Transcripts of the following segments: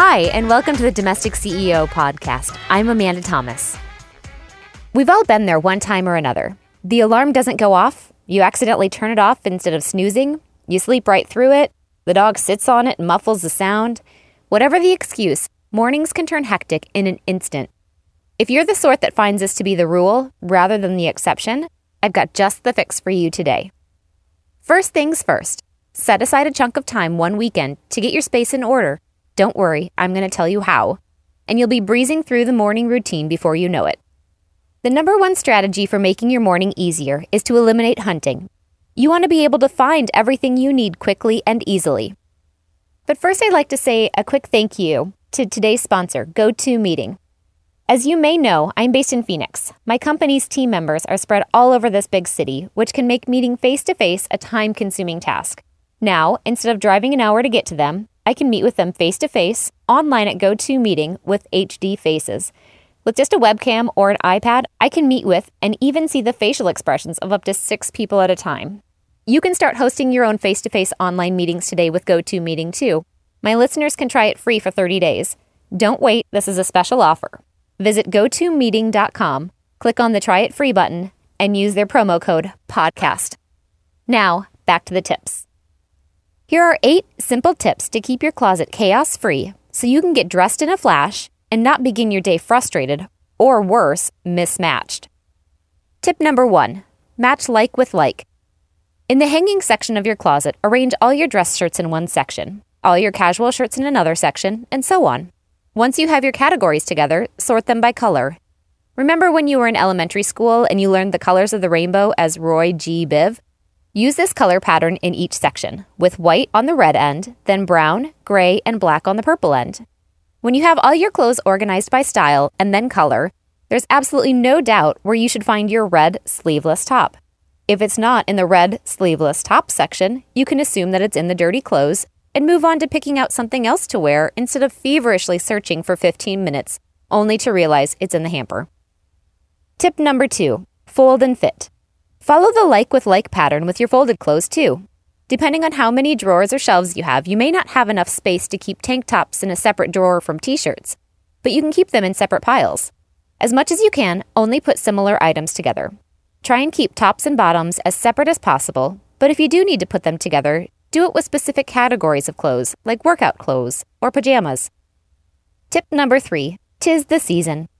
Hi, and welcome to the Domestic CEO podcast. I'm Amanda Thomas. We've all been there one time or another. The alarm doesn't go off, you accidentally turn it off instead of snoozing, you sleep right through it, the dog sits on it and muffles the sound. Whatever the excuse, mornings can turn hectic in an instant. If you're the sort that finds this to be the rule rather than the exception, I've got just the fix for you today. First things first, set aside a chunk of time one weekend to get your space in order. Don't worry, I'm going to tell you how. And you'll be breezing through the morning routine before you know it. The number one strategy for making your morning easier is to eliminate hunting. You want to be able to find everything you need quickly and easily. But first, I'd like to say a quick thank you to today's sponsor, GoToMeeting. As you may know, I'm based in Phoenix. My company's team members are spread all over this big city, which can make meeting face to face a time consuming task. Now, instead of driving an hour to get to them, I can meet with them face to face online at GoToMeeting with HD faces. With just a webcam or an iPad, I can meet with and even see the facial expressions of up to six people at a time. You can start hosting your own face to face online meetings today with GoToMeeting too. My listeners can try it free for 30 days. Don't wait, this is a special offer. Visit gotomeeting.com, click on the try it free button, and use their promo code PODCAST. Now, back to the tips. Here are eight simple tips to keep your closet chaos free so you can get dressed in a flash and not begin your day frustrated, or worse, mismatched. Tip number one match like with like. In the hanging section of your closet, arrange all your dress shirts in one section, all your casual shirts in another section, and so on. Once you have your categories together, sort them by color. Remember when you were in elementary school and you learned the colors of the rainbow as Roy G. Biv? Use this color pattern in each section, with white on the red end, then brown, gray, and black on the purple end. When you have all your clothes organized by style and then color, there's absolutely no doubt where you should find your red sleeveless top. If it's not in the red sleeveless top section, you can assume that it's in the dirty clothes and move on to picking out something else to wear instead of feverishly searching for 15 minutes, only to realize it's in the hamper. Tip number two fold and fit. Follow the like with like pattern with your folded clothes too. Depending on how many drawers or shelves you have, you may not have enough space to keep tank tops in a separate drawer from t shirts, but you can keep them in separate piles. As much as you can, only put similar items together. Try and keep tops and bottoms as separate as possible, but if you do need to put them together, do it with specific categories of clothes, like workout clothes or pajamas. Tip number three Tis the season.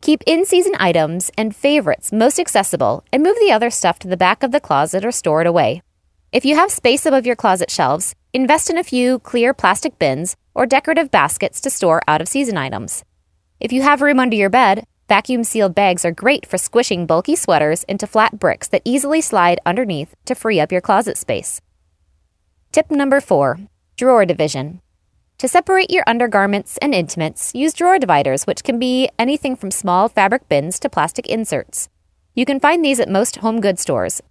Keep in season items and favorites most accessible and move the other stuff to the back of the closet or store it away. If you have space above your closet shelves, invest in a few clear plastic bins or decorative baskets to store out of season items. If you have room under your bed, vacuum sealed bags are great for squishing bulky sweaters into flat bricks that easily slide underneath to free up your closet space. Tip number four drawer division. To separate your undergarments and intimates, use drawer dividers, which can be anything from small fabric bins to plastic inserts. You can find these at most home goods stores,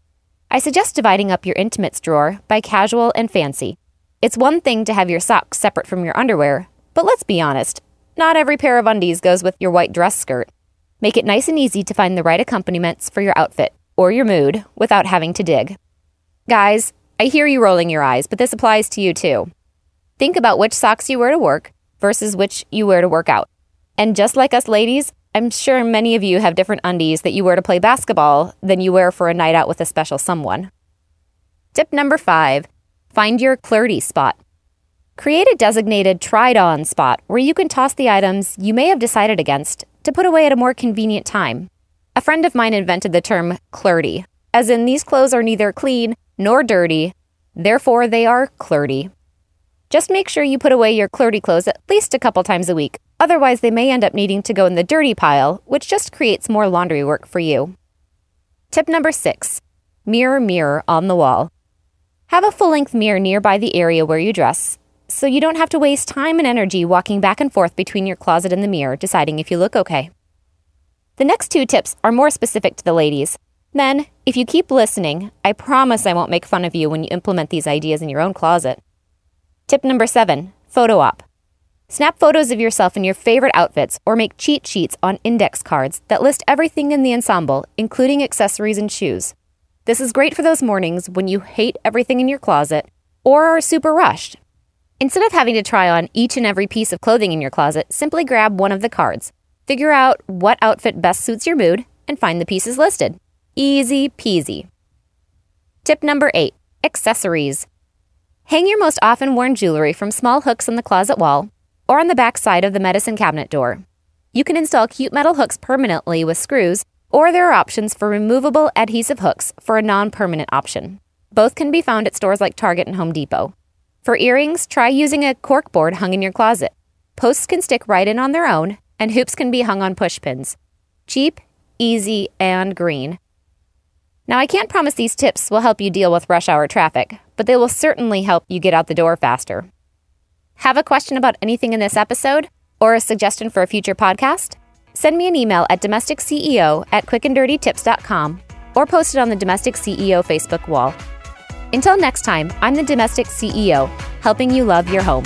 I suggest dividing up your intimates drawer by casual and fancy. It's one thing to have your socks separate from your underwear, but let's be honest, not every pair of undies goes with your white dress skirt. Make it nice and easy to find the right accompaniments for your outfit or your mood without having to dig. Guys, I hear you rolling your eyes, but this applies to you too. Think about which socks you wear to work versus which you wear to work out. And just like us ladies, I'm sure many of you have different undies that you wear to play basketball than you wear for a night out with a special someone. Tip number five find your clirty spot. Create a designated tried on spot where you can toss the items you may have decided against to put away at a more convenient time. A friend of mine invented the term clirty, as in these clothes are neither clean nor dirty, therefore they are clirty. Just make sure you put away your clirty clothes at least a couple times a week Otherwise, they may end up needing to go in the dirty pile, which just creates more laundry work for you. Tip number six mirror, mirror on the wall. Have a full length mirror nearby the area where you dress, so you don't have to waste time and energy walking back and forth between your closet and the mirror deciding if you look okay. The next two tips are more specific to the ladies. Men, if you keep listening, I promise I won't make fun of you when you implement these ideas in your own closet. Tip number seven photo op. Snap photos of yourself in your favorite outfits or make cheat sheets on index cards that list everything in the ensemble, including accessories and shoes. This is great for those mornings when you hate everything in your closet or are super rushed. Instead of having to try on each and every piece of clothing in your closet, simply grab one of the cards. Figure out what outfit best suits your mood and find the pieces listed. Easy peasy. Tip number eight accessories. Hang your most often worn jewelry from small hooks on the closet wall or on the back side of the medicine cabinet door. You can install cute metal hooks permanently with screws, or there are options for removable adhesive hooks for a non permanent option. Both can be found at stores like Target and Home Depot. For earrings, try using a cork board hung in your closet. Posts can stick right in on their own, and hoops can be hung on push pins. Cheap, easy, and green. Now, I can't promise these tips will help you deal with rush hour traffic, but they will certainly help you get out the door faster. Have a question about anything in this episode or a suggestion for a future podcast? Send me an email at domesticceo at quickanddirtytips.com or post it on the Domestic CEO Facebook wall. Until next time, I'm the Domestic CEO, helping you love your home.